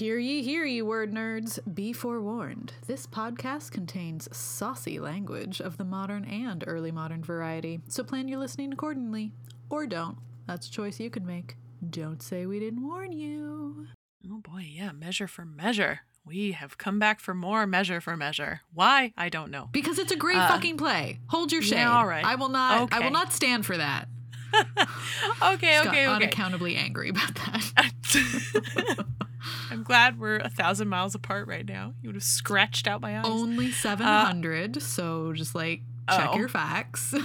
Hear ye, hear ye, word nerds. Be forewarned. This podcast contains saucy language of the modern and early modern variety, so plan your listening accordingly. Or don't. That's a choice you can make. Don't say we didn't warn you. Oh boy, yeah, measure for measure. We have come back for more measure for measure. Why? I don't know. Because it's a great Uh, fucking play. Hold your shade. yeah, all right. I will not okay. I will not stand for that. okay, Just okay, got okay. unaccountably angry about that. I'm glad we're a thousand miles apart right now. You would have scratched out my eyes. Only uh, 700, so just like check Oh. your facts.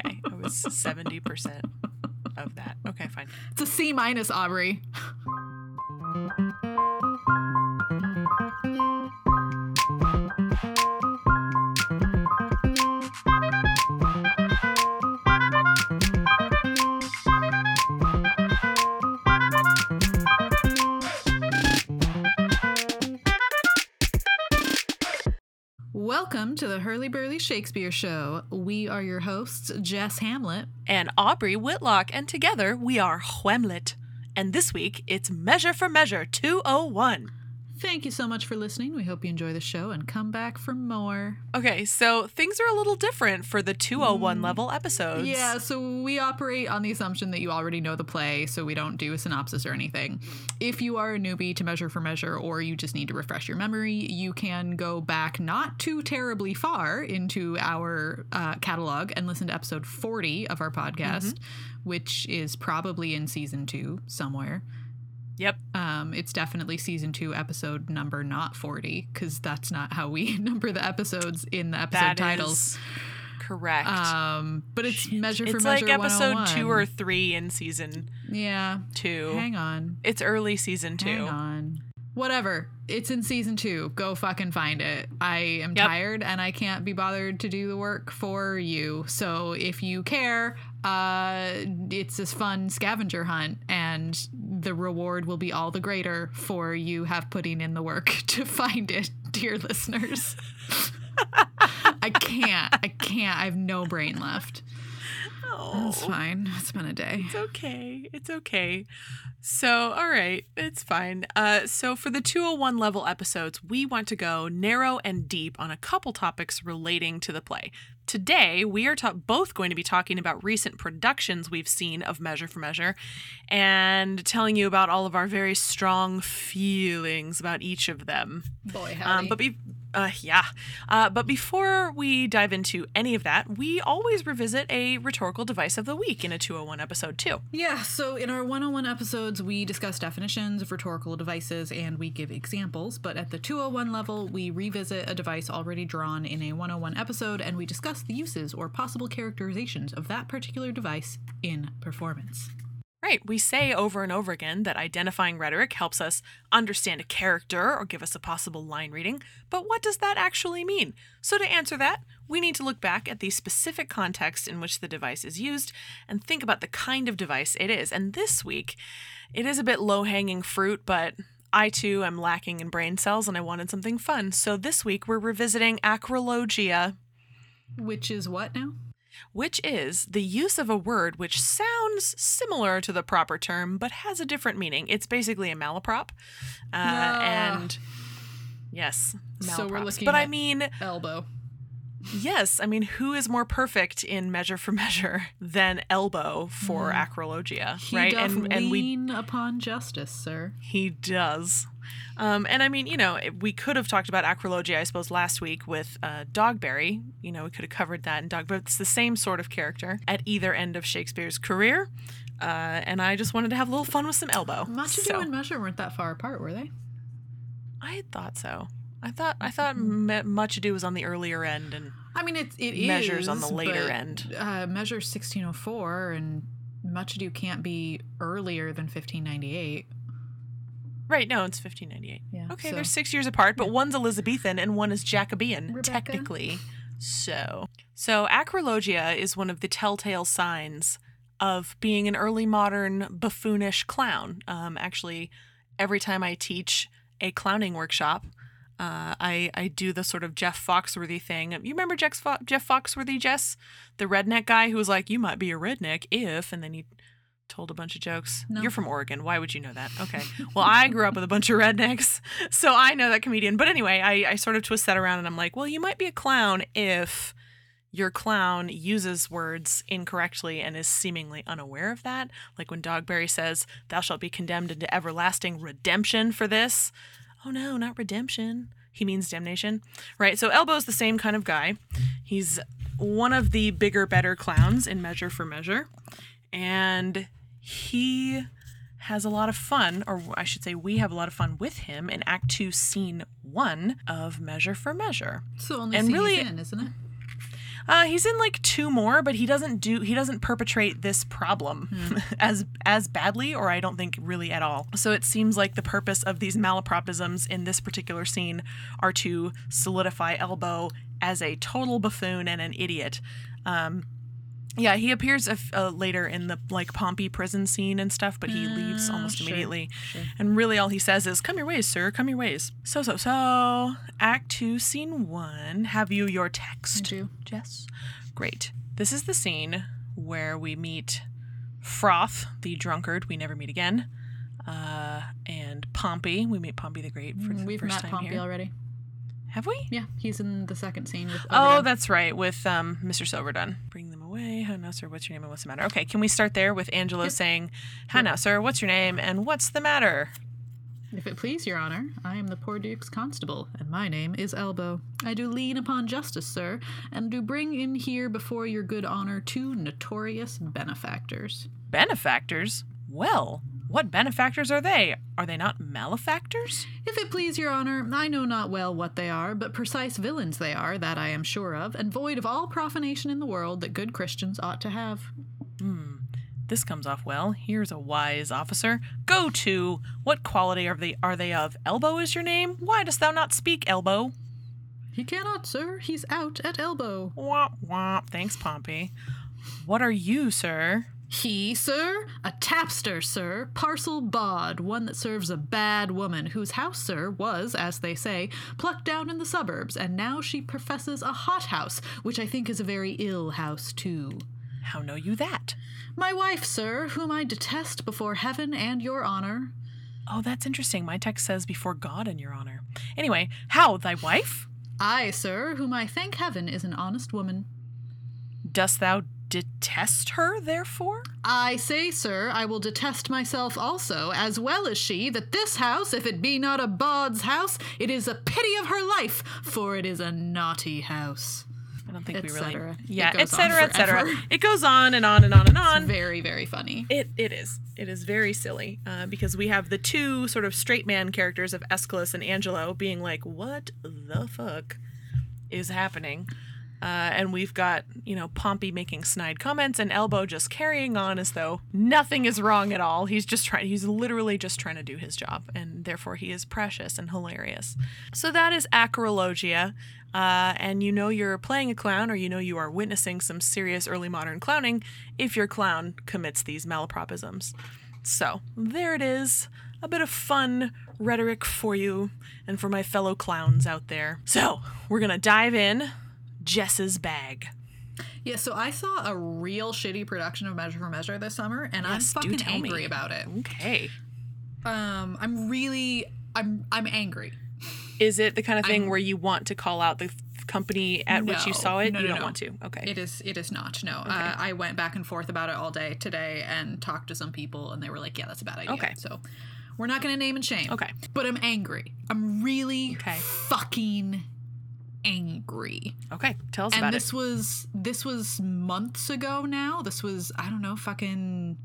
Okay, I was seventy percent of that. Okay, fine. It's a C minus, Aubrey. Welcome to the Hurly Burly Shakespeare Show. We are your hosts, Jess Hamlet. And Aubrey Whitlock, and together we are Whemlet. And this week it's Measure for Measure 201. Thank you so much for listening. We hope you enjoy the show and come back for more. Okay, so things are a little different for the 201 level episodes. Mm. Yeah, so we operate on the assumption that you already know the play, so we don't do a synopsis or anything. If you are a newbie to Measure for Measure or you just need to refresh your memory, you can go back not too terribly far into our uh, catalog and listen to episode 40 of our podcast, which is probably in season two somewhere. Yep. Um, it's definitely season two, episode number not 40, because that's not how we number the episodes in the episode That titles. correct. Um, but it's measure for it's measure. like episode two or three in season yeah. two. Hang on, it's early season two. hang on. Whatever. It's in season two. Go fucking find it. I am Yep. tired and I can't be bothered to do the work for you. So if you care, uh, it's this fun scavenger hunt, and the reward will be all the greater for you have putting in the work to find it, dear listeners. I can't. I can't. I have no brain left. Oh, It's fine. It's been a day. It's okay. It's okay. So, all right, it's fine. Uh, so, for the 201 level episodes, we want to go narrow and deep on a couple topics relating to the play. Today, we are ta- both going to be talking about recent productions we've seen of Measure for Measure and telling you about all of our very strong feelings about each of them. Boy, Um, but be, uh, yeah. Uh, but before we dive into any of that, we always revisit a rhetorical device of the week in a 201 episode too. Yeah, so in our 101 episodes, we discuss definitions of rhetorical devices and we give examples, but at the 201 level, we revisit a device already drawn in a 101 episode and we discuss the uses or possible characterizations of that particular device in performance. Right. We say over and over again that identifying rhetoric helps us understand a character or give us a possible line reading, but what does that actually mean? So, to answer that, we need to look back at the specific context in which the device is used and think about the kind of device it is. And this week, it is a bit low hanging fruit, but I too am lacking in brain cells and I wanted something fun. So, this week we're revisiting acyrologia Which is what now? Which is the use of a word which sounds similar to the proper term but has a different meaning. It's basically a malaprop. Uh. And yes, So we're looking But I mean, Elbow. yes, I mean, who is more perfect in measure for measure than Elbow for acyrologia, He right? and and we lean upon justice, sir. he does. Um, and I mean, you know, we could have talked about acyrologia, I suppose, last week with uh, Dogberry. You know, we could have covered that in Dog, but it's the same sort of character at either end of Shakespeare's career. Uh, and I just wanted to have a little fun with some elbow. Much ado So, and measure weren't that far apart, were they? I thought so. I thought I thought Me- Much Ado was on the earlier end, and I mean, it's it is Measures on the later but, end. Uh, measure 1604 and Much Ado can't be earlier than 1598. Right, no, it's 1598. Yeah. Okay, so- they're six years apart, but one's Elizabethan and one is Jacobean, Rebecca? technically. So, so acyrologia is one of the telltale signs of being an early modern buffoonish clown. Um, actually, every time I teach a clowning workshop, uh, I I do the sort of Jeff Foxworthy thing. You remember Jeff Fo- Jeff Foxworthy, Jess, the redneck guy who was like, "You might be a redneck if," and then he told a bunch of jokes. No. You're from Oregon. Why would you know that? Okay. Well, I grew up with a bunch of rednecks, so I know that comedian. But anyway, I, I sort of twist that around and I'm like, well, you might be a clown if your clown uses words incorrectly and is seemingly unaware of that. Like when Dogberry says, Thou shalt be condemned into everlasting redemption for this. Oh no, not redemption. He means damnation. Right? So Elbow's the same kind of guy. He's one of the bigger, better clowns in Measure for Measure. And he has a lot of fun, or I should say, we have a lot of fun with him in Act Two, Scene One of Measure for Measure. So only And scene really- he's in, isn't it? Uh, he's in like two more, but he doesn't do he doesn't perpetrate this problem as as badly, or I don't think really at all. So it seems like the purpose of these malapropisms in this particular scene are to solidify Elbow as a total buffoon and an idiot. Um, yeah, he appears a f- uh, later in the like Pompey prison scene and stuff, but he leaves Uh, almost sure, immediately. sure. And really, all he says is, "Come your ways, sir. Come your ways." So, so, so. Act two, scene one. Have you your text? I do. Jess. Great. This is the scene where we meet Froth, the drunkard. We never meet again. Uh, and Pompey. We meet Pompey the Great for the Mm, We've first met time Pompey here. already. Have we? Yeah, he's in the second scene with. Oh, Overdone. that's right, with um, Mr. Silverdun. Bring them away. How now, sir? What's your name and what's the matter? Okay, can we start there with Angelo Yep. saying, "How now, sir? What's your name and what's the matter?" If it please your honor, I am the poor duke's constable, and my name is Elbow. I do lean upon justice, sir, and do bring in here before your good honor two notorious benefactors. Benefactors? Well, what benefactors are they? Are they not malefactors? If it please your honor, I know not well what they are, but precise villains they are, that I am sure of, and void of all profanation in the world that good Christians ought to have. Hmm. This comes off well. Here's a wise officer. Go to. What quality are they are they of? Elbow is your name? Why dost thou not speak, Elbow? He cannot, sir. He's out at elbow. Womp womp. Thanks, Pompey. What are you, sir? He, sir? A tapster, sir. Parcel bawd, one that serves a bad woman, whose house, sir, was, as they say, plucked down in the suburbs, and now she professes a hot house, which I think is a very ill house, too. How know you that? My wife, sir, whom I detest before heaven and your honor. Oh, that's interesting. My text says before God and your honor. Anyway, how, thy wife? I, sir, whom I thank heaven is an honest woman. Dost thou detest her, therefore? I say, sir, I will detest myself also, as well as she, that this house, if it be not a bawd's house, it is a pity of her life, for it is a naughty house. I don't think we really. cetera. Yeah, goes on etc., etc. forever. It goes on and on and on and on. Very, very funny. It it is. It is very silly uh, because we have the two sort of straight man characters of Escalus and Angelo being like, "What the fuck is happening?" Uh, and we've got you know Pompey making snide comments and Elbow just carrying on as though nothing is wrong at all. He's just trying. He's literally just trying to do his job, and therefore he is precious and hilarious. So that is acyrologia. Uh, and you know you're playing a clown, or you know you are witnessing some serious early modern clowning if your clown commits these malapropisms. So there it is. A bit of fun rhetoric for you and for my fellow clowns out there. So we're gonna dive in. Jess's bag. Yeah, so I saw a real shitty production of Measure for Measure this summer, and Yes, I'm fucking tell me. angry about it. Okay. Um, I'm really, I'm, I'm angry. Is it the kind of thing I'm- where you want to call out the company at which you saw it? No, you no, don't no. want to. Okay. It is, it is not. No, uh, I went back and forth about it all day today, and talked to some people, and they were like, "Yeah, that's a bad idea." Okay. so we're not gonna name and shame. Okay. but I'm angry. I'm really Okay. fucking angry. okay. Tell us and about this it. was this was months ago now. This was I don't know fucking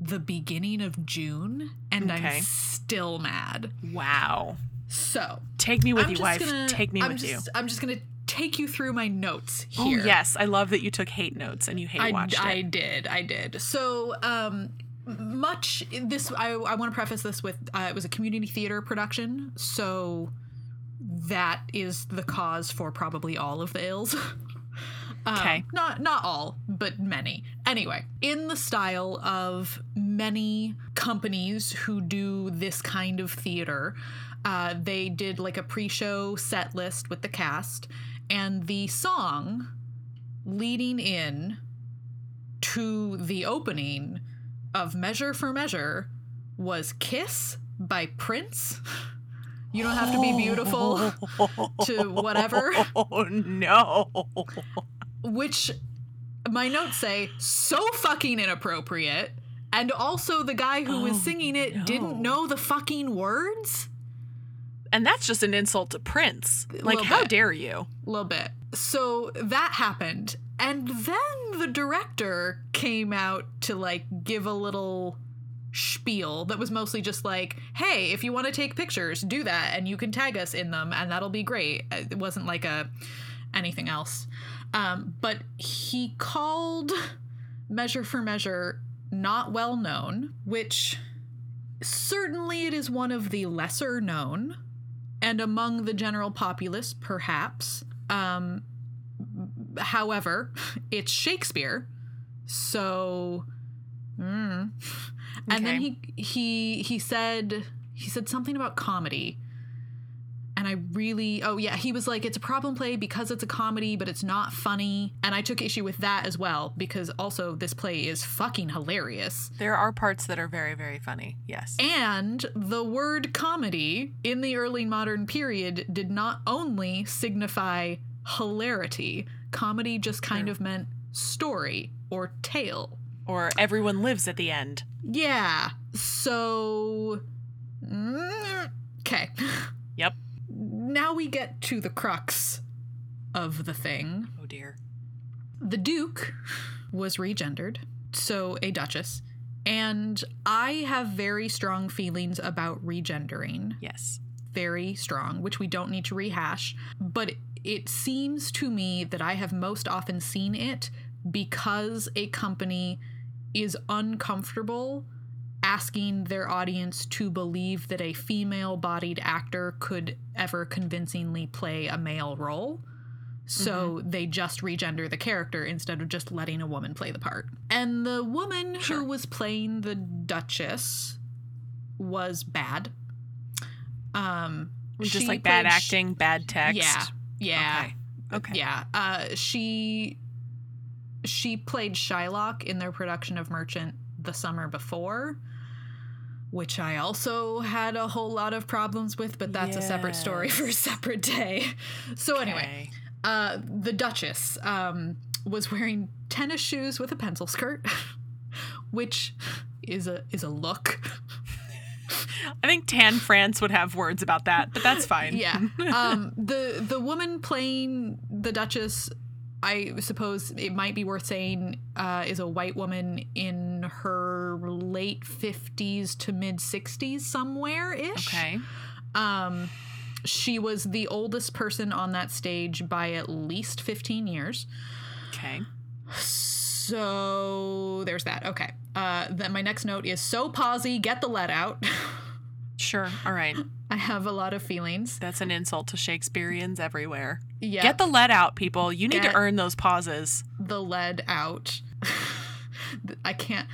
the beginning of June and Okay. I'm still mad. Wow. So, Take me with I'm you, wife. gonna Take me I'm with just, you. I'm just going to take you through my notes Oh here. yes, I love that you took hate notes and you hate I, watched I it. did. I did. So, um, much this I, I want to preface this with uh, it was a community theater production, so that is the cause for probably all of the ills. Um, Okay. not not all, but many. Anyway, in the style of many companies who do this kind of theater, uh, they did like a pre-show set list with the cast, and the song leading in to the opening of Measure for Measure was Kiss by Prince. You don't have to be beautiful to whatever. Oh no. which my notes say so fucking inappropriate. And also, the guy who was Oh, singing it no. didn't know the fucking words. And that's just an insult to Prince. Like, how bit. dare you? A little bit. So that happened. And then the director came out to like give a little spiel that was mostly just like, hey, if you want to take pictures, do that and you can tag us in them and that'll be great. It wasn't like a anything else. Um, but he called Measure for Measure not well known, which certainly it is one of the lesser known and among the general populace, perhaps. Um, however, it's Shakespeare, so. mm. And then he he he said he said something about comedy, and I really oh yeah he was like it's a problem play because it's a comedy but it's not funny, and I took issue with that as well because also this play is fucking hilarious. There are parts that are very, very funny. Yes. And the word comedy in the early modern period did not only signify hilarity, comedy just kind True. of meant story or tale. Or everyone lives at the end. Yeah. So. Mm, okay. Yep. Now we get to the crux of the thing. Oh dear. The Duke was regendered, so a Duchess. And I have very strong feelings about regendering. Yes. very strong, which we don't need to rehash. But it seems to me that I have most often seen it because a company is uncomfortable asking their audience to believe that a female bodied actor could ever convincingly play a male role. So they just regender the character instead of just letting a woman play the part. And the woman Sure. who was playing the Duchess was bad. Um, Just like bad played sh- acting, bad text. Yeah, yeah, Okay. Okay. yeah. Uh, she she played Shylock in their production of Merchant the summer before, which I also had a whole lot of problems with, but that's a separate story for a separate day. So anyway, uh, the Duchess um, was wearing tennis shoes with a pencil skirt, which is a is a look. I think Tan France would have words about that, but that's fine. Yeah. Um, the the woman playing the Duchess, I suppose it might be worth saying, uh, is a white woman in her late fifties to mid sixties, somewhere ish. Okay. Um, she was the oldest person on that stage by at least fifteen years. Okay. So there's that. Okay. Uh, then my next note is so posy, get the lead out. Sure. All right. I have a lot of feelings. That's an insult to Shakespeareans everywhere. Yeah. Get the lead out, people. You need Get- to earn those pauses. the lead out. I can't.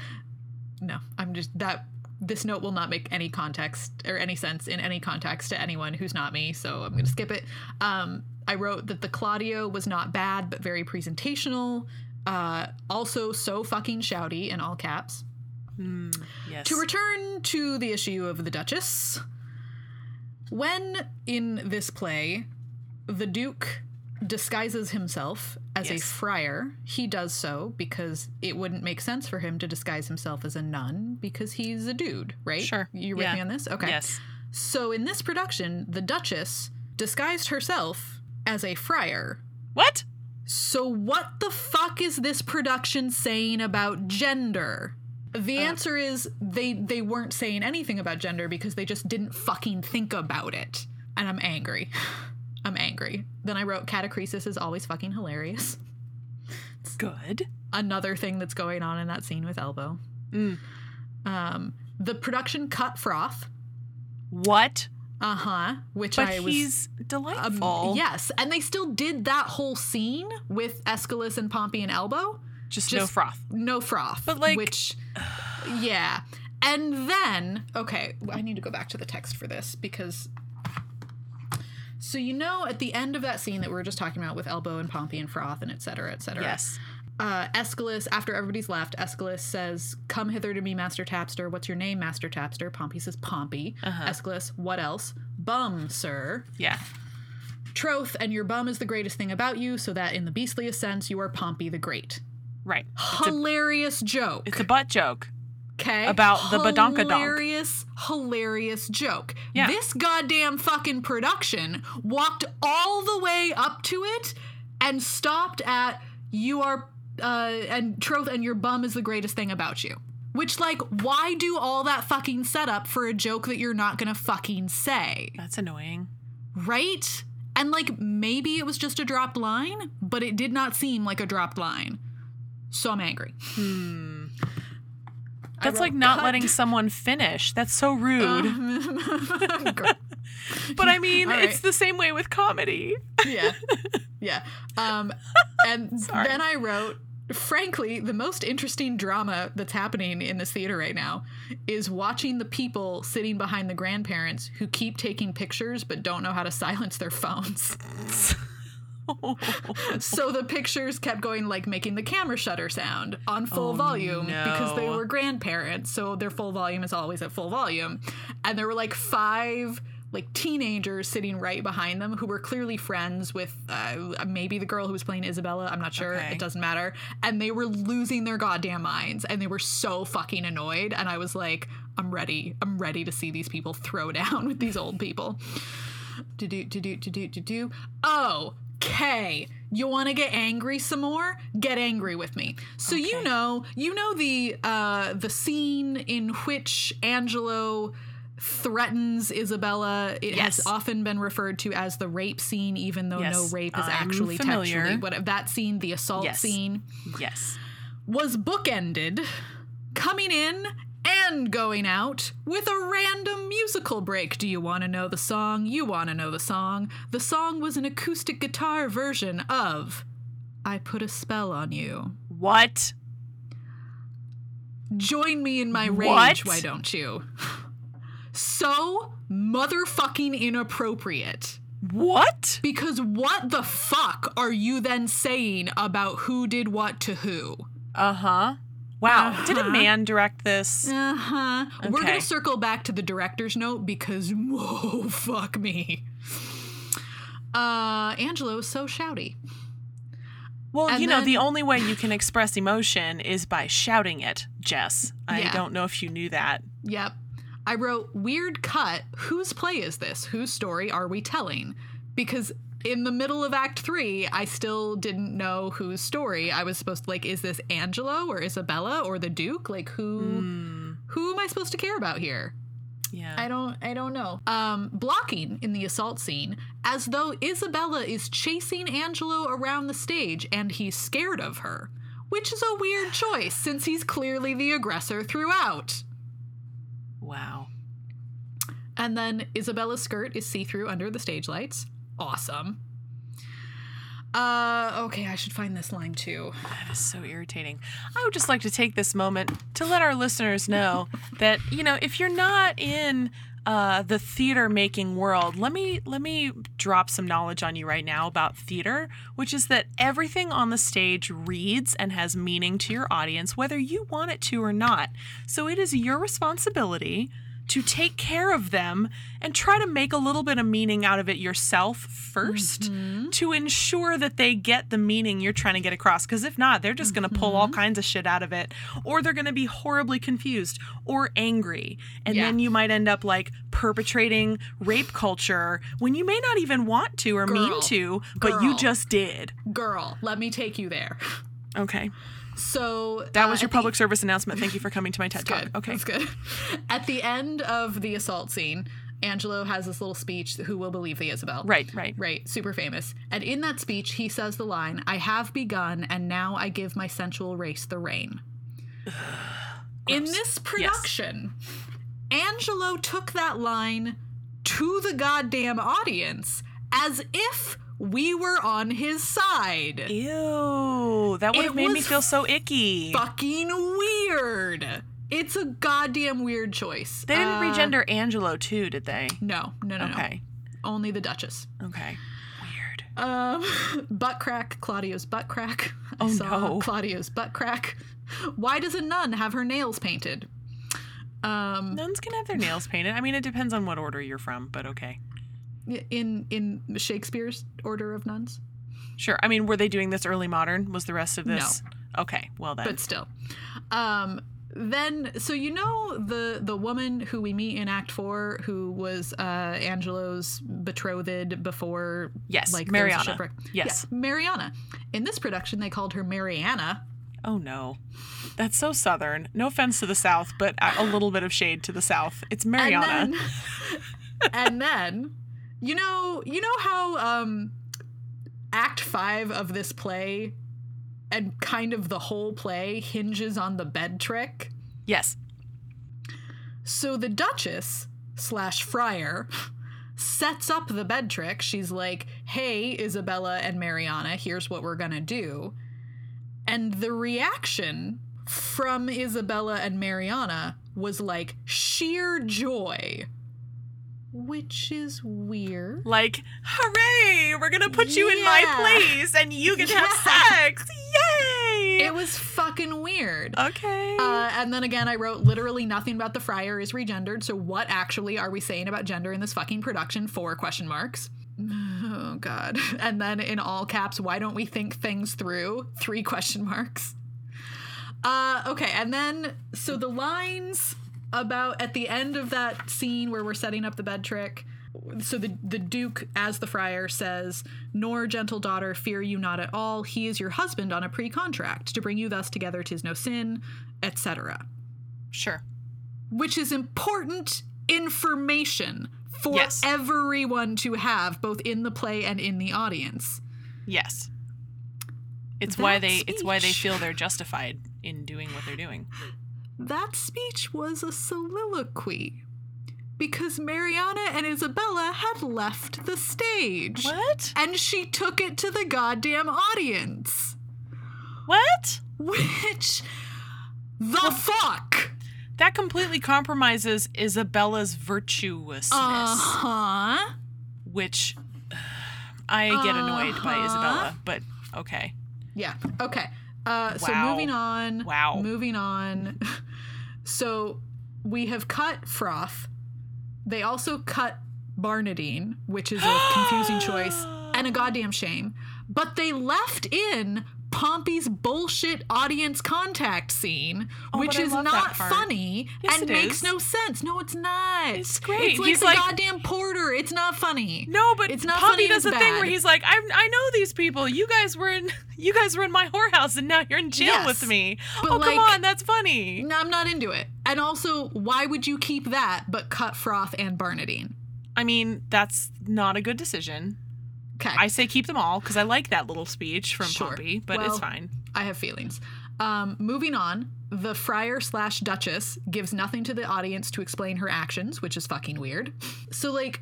No, I'm just that. This note will not make any context or any sense in any context to anyone who's not me, so I'm gonna skip it. Um, I wrote that the Claudio was not bad, but very presentational. Uh, also, so fucking shouty in all caps. Hmm. yes. To return to the issue of the Duchess, when in this play, the Duke disguises himself as a friar, he does so because it wouldn't make sense for him to disguise himself as a nun because he's a dude, right? Sure. You with Yeah. me on this? Okay. Yes. So in this production, the Duchess disguised herself as a friar. What? So what the fuck is this production saying about gender? The Uh. answer is they they weren't saying anything about gender because they just didn't fucking think about it. And I'm angry. I'm angry. Then I wrote catachresis is always fucking hilarious. It's Good. Another thing that's going on in that scene with Elbow. Mm. Um the production cut froth. What? Uh-huh. Which But I was he's Um, delightful. yes, and they still did that whole scene with Escalus and Pompey and Elbow. Just, no froth. No froth. But, like- which, yeah. And then, okay, I need to go back to the text for this because. So you know, at the end of that scene that we were just talking about with Elbow and Pompey and Froth and et cetera, et cetera. Yes. uh, Escalus, after everybody's left, Escalus says, Come hither to me, Master Tapster. What's your name, Master Tapster? Pompey says, Pompey. Uh-huh. Escalus, what else? Bum, sir. Yeah. Troth, and your bum is the greatest thing about you, so that in the beastliest sense, you are Pompey the Great. Right. It's a, Hilarious joke. it's a butt joke. Okay. About the badonkadonk. Hilarious, hilarious joke. Yeah. This goddamn fucking production walked all the way up to it and stopped at you are uh and troth and your bum is the greatest thing about you. Which like why do all that fucking setup for a joke that you're not gonna fucking say? That's annoying. Right? And like maybe it was just a dropped line, but it did not seem like a dropped line. So I'm angry. I That's like not "Cut." letting someone finish. That's so rude. Girl. but I mean, All it's the same way with comedy. yeah yeah um and then i wrote frankly the most interesting drama that's happening in this theater right now is watching the people sitting behind the grandparents who keep taking pictures but don't know how to silence their phones so the pictures kept going like making the camera shutter sound on full Oh, volume because they were grandparents so their full volume is always at full volume and there were like five like teenagers sitting right behind them who were clearly friends with uh, maybe the girl who was playing Isabella. I'm not sure. Okay. It doesn't matter. And they were losing their goddamn minds and they were so fucking annoyed. And I was like, I'm ready. I'm ready to see these people throw down with these old people. Do do, do do, do, to do. Oh, Okay, you want to get angry some more? Get angry with me. So you know, you know the uh, the scene in which Angelo threatens Isabella. It Yes. has often been referred to as the rape scene, even though no rape is I'm actually familiar. textually. What that scene, the assault Yes. scene, yes. was bookended, coming in and going out with a random musical break. Do you want to know the song? You want to know the song. The song was an acoustic guitar version of I Put a Spell on You. What? Join me in my rage, What? why don't you? So motherfucking inappropriate. What? Because what the fuck are you then saying about who did what to who? Uh huh. Wow. Did a Uh-huh. man direct this? Uh huh. We're gonna circle back to the director's note because whoa, fuck me. Uh, Angelo is so shouty. Well, And you know, the only way you can express emotion is by shouting it, Jess. I Yeah. don't know if you knew that. Yep. I wrote weird cut. Whose play is this? Whose story are we telling? Because in the middle of Act Three, I still didn't know whose story I was supposed to like. Is this Angelo or Isabella or the Duke? Like who? Hmm. Who am I supposed to care about here? Yeah. I don't I don't know. Um blocking in the assault scene as though Isabella is chasing Angelo around the stage and he's scared of her, which is a weird choice since he's clearly the aggressor throughout. wow. And then Isabella's skirt is see-through under the stage lights. Awesome. Uh okay, I should find this line too. That is so irritating. I would just like to take this moment to let our listeners know that you know if you're not in uh, the theater making world, let me let me drop some knowledge on you right now about theater, which is that everything on the stage reads and has meaning to your audience, whether you want it to or not. So it is your responsibility to take care of them and try to make a little bit of meaning out of it yourself 1st mm-hmm. to ensure that they get the meaning you're trying to get across. Because if not, they're just going to pull all mm-hmm. kinds of shit out of it, or they're going to be horribly confused or angry. And Yeah. then you might end up like perpetrating rape culture when you may not even want to or mean to, but you just did. Girl, let me take you there. Okay. So That uh, was your at the- public service announcement. Thank you for coming to my TED Good. Talk. Okay. That's good. At the end of the assault scene, Angelo has this little speech, Who Will Believe the Isabel? Right, right. Right, super famous. And in that speech, he says the line, I have begun, and now I give my sensual race the rein. in this production, Angelo took that line to the goddamn audience as if we were on his side. Ew. That would have made me feel so icky. Fucking weird. It's a goddamn weird choice. They didn't Uh, regender Angelo too, did they? No, no, no, no. Okay. Only the Duchess. Okay. Weird. Um, butt crack, Claudio's butt crack. I Oh, saw no. Claudio's butt crack. Why does a nun have her nails painted? Um, Nuns can have their nails painted. I mean, it depends on what order you're from, but okay. In in Shakespeare's order of nuns, Sure. I mean, were they doing this early modern? Was the rest of this? No. Okay. Well then. but still. Um, then, so you know the the woman who we meet in Act Four, who was uh, Angelo's betrothed before, yes. like there was a Mariana. shipwreck? Yes. Yeah, Mariana. In this production, they called her Mariana. Oh no. That's so southern. No offense to the South, but a a little bit of shade to the South. It's Mariana. And then, and then, you know, you know how um, Act Five of this play, and kind of the whole play hinges on the bed trick. yes. So the Duchess slash Friar sets up the bed trick. She's like, "Hey, Isabella and Mariana, here's what we're gonna do," and the reaction from Isabella and Mariana was like sheer joy, which is weird. Like, hooray! We're gonna put you in my place, and you can have sex. Yay! It was fucking weird. okay. Uh, and then again, I wrote literally nothing about the friar is regendered. So what actually are we saying about gender in this fucking production? Four question marks. Oh god. And then in all caps, why don't we think things through? Three question marks. Uh, okay, and then so the lines about at the end of that scene where we're setting up the bed trick. So the the Duke, as the friar, says, "Nor gentle daughter, fear you not at all. He is your husband on a pre-contract. To bring you thus together, tis no sin, etc." sure. Which is important information for Yes. everyone to have, both in the play and in the audience. Yes. It's why That they it's why they feel they're justified in doing what they're doing. That speech was a soliloquy because Mariana and Isabella had left the stage. What? And she took it to the goddamn audience. What? Which the fuck? That completely compromises Isabella's virtuousness, Uh huh. which I get annoyed by Uh-huh. Isabella, but okay. Yeah. Okay. Uh, so moving on. Wow. Moving on. so we have cut Froth. They also cut Barnardine, which is a confusing choice and a goddamn shame. But they left in Pompey's bullshit audience contact scene, Oh, which is not funny Yes, and makes is. no sense. No, it's not. It's great. It's like He's the like- goddamn porter. It's not funny. No, but It's not Pompey funny, does a thing where he's like, I, I know these people. You guys were in you guys were in my whorehouse and now you're in jail Yes, with me. but oh come on, that's funny. No, I'm not into it. And also, why would you keep that but cut Froth and Barnardine? I mean, that's not a good decision. Okay. I say keep them all because I like that little speech from Sure. Pompey, but Well- it's fine. I have feelings. Um, moving on, the friar slash duchess gives nothing to the audience to explain her actions, which is fucking weird. So like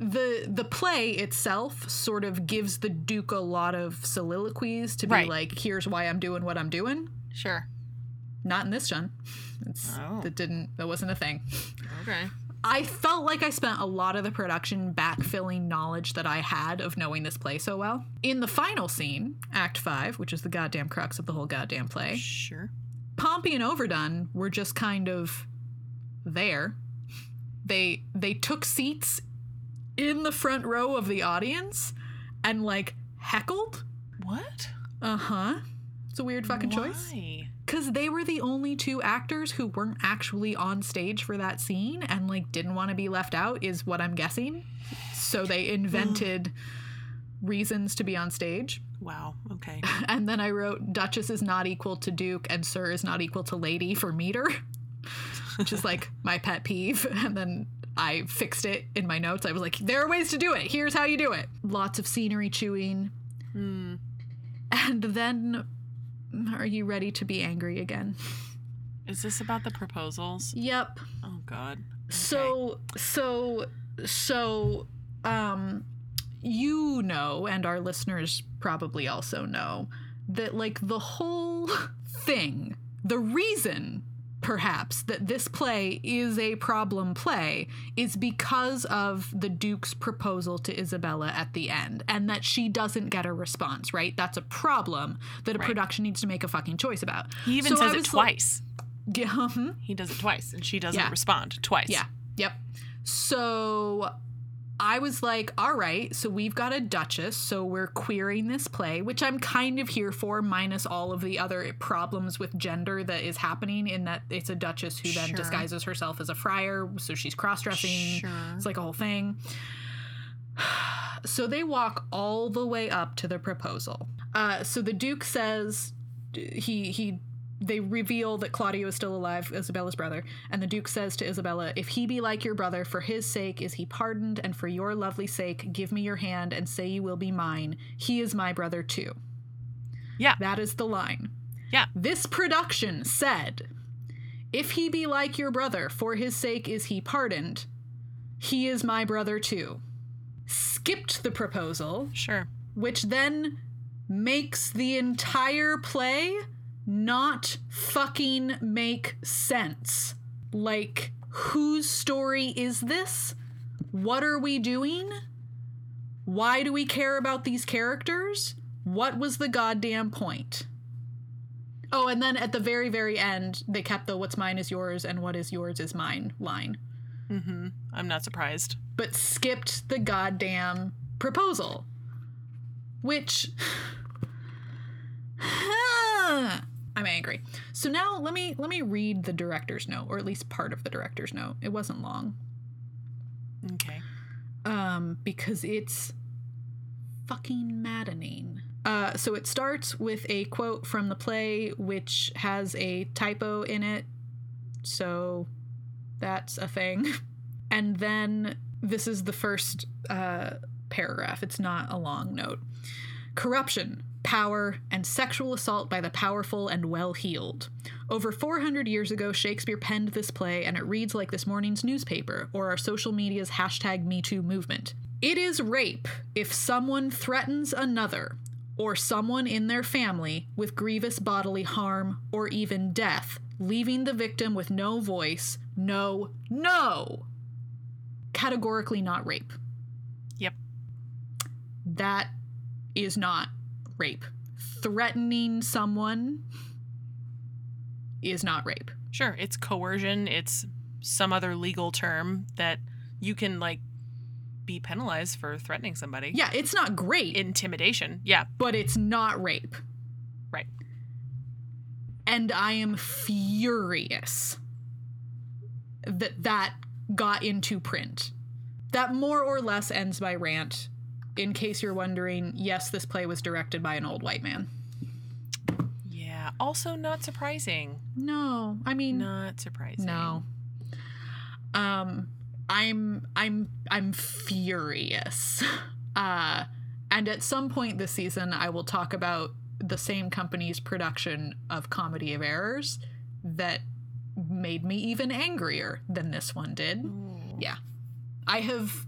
the the play itself sort of gives the duke a lot of soliloquies to be Right. like, here's why I'm doing what I'm doing. Sure. Not in this, John. It's, Oh. That didn't. That wasn't a thing. Okay. I felt like I spent a lot of the production backfilling knowledge that I had of knowing this play so well. In the final scene, Act 5, which is the goddamn crux of the whole goddamn play, Sure. Pompey and Overdone were just kind of there. They they took seats in the front row of the audience and like heckled. What? Uh-huh. It's a weird fucking Why? choice. Cause they were the only two actors who weren't actually on stage for that scene and like didn't want to be left out, is what I'm guessing. So they invented reasons to be on stage. Wow. Okay. And then I wrote Duchess is not equal to Duke and Sir is not equal to Lady for meter, which is like my pet peeve. And then I fixed it in my notes. I was like, there are ways to do it. Here's how you do it. Lots of scenery chewing. Hmm. And then, are you ready to be angry again? Is this about the proposals? Yep. Oh God. Okay. So, so, so, um, you know, and our listeners probably also know that, like, the whole thing, the reason perhaps that this play is a problem play is because of the duke's proposal to Isabella at the end and that she doesn't get a response right that's a problem that a Right. production needs to make a fucking choice about He even So says it was like- twice. yeah, mhm. He does it twice, and she doesn't Yeah. respond twice. Yeah. Yep. So I was like, all right, so we've got a duchess, so we're queering this play, which I'm kind of here for, minus all of the other problems with gender that is happening in that it's a duchess who then Sure. disguises herself as a friar, so she's cross dressing. Sure. It's like a whole thing. So they walk all the way up to the proposal. Uh, so the Duke says he he they reveal that Claudio is still alive, Isabella's brother, and the Duke says to Isabella, "If he be like your brother, for his sake is he pardoned, and for your lovely sake, give me your hand and say you will be mine. He is my brother too." Yeah. That is the line. Yeah. This production said, "If he be like your brother, for his sake is he pardoned. He is my brother too." Skipped the proposal, Sure. which then makes the entire play not fucking make sense. Like, whose story is this? What are we doing? Why do we care about these characters? What was the goddamn point? Oh, and then at the very, very end, they kept the what's mine is yours and what is yours is mine line Mm-hmm. I'm not surprised. but skipped the goddamn proposal. Which I'm angry. So now let me let me read the director's note, or at least part of the director's note. It wasn't long. Okay. Um, because it's fucking maddening. Uh, so it starts with a quote from the play, which has a typo in it. So that's a thing. And then this is the first uh, paragraph. It's not a long note. Corruption, power, and sexual assault by the powerful and well heeled. Over 400 years ago, Shakespeare penned this play, and it reads like this morning's newspaper or our social media's hashtag MeToo movement. It is rape if someone threatens another or someone in their family with grievous bodily harm or even death, leaving the victim with no voice, no, no! Categorically not rape. Yep. That is not rape. Threatening someone is not rape. Sure. It's coercion. It's some other legal term that you can like be penalized for threatening somebody. Yeah, it's not great, Intimidation. Yeah. but it's not rape. Right. And I am furious that that got into print. That more or less ends my rant. In case you're wondering, yes, this play was directed by an old white man. Yeah. Also not surprising. No, I mean, Not surprising. No. Um I'm I'm I'm furious. Uh and at some point this season I will talk about the same company's production of Comedy of Errors that made me even angrier than this one did. Ooh. Yeah. I have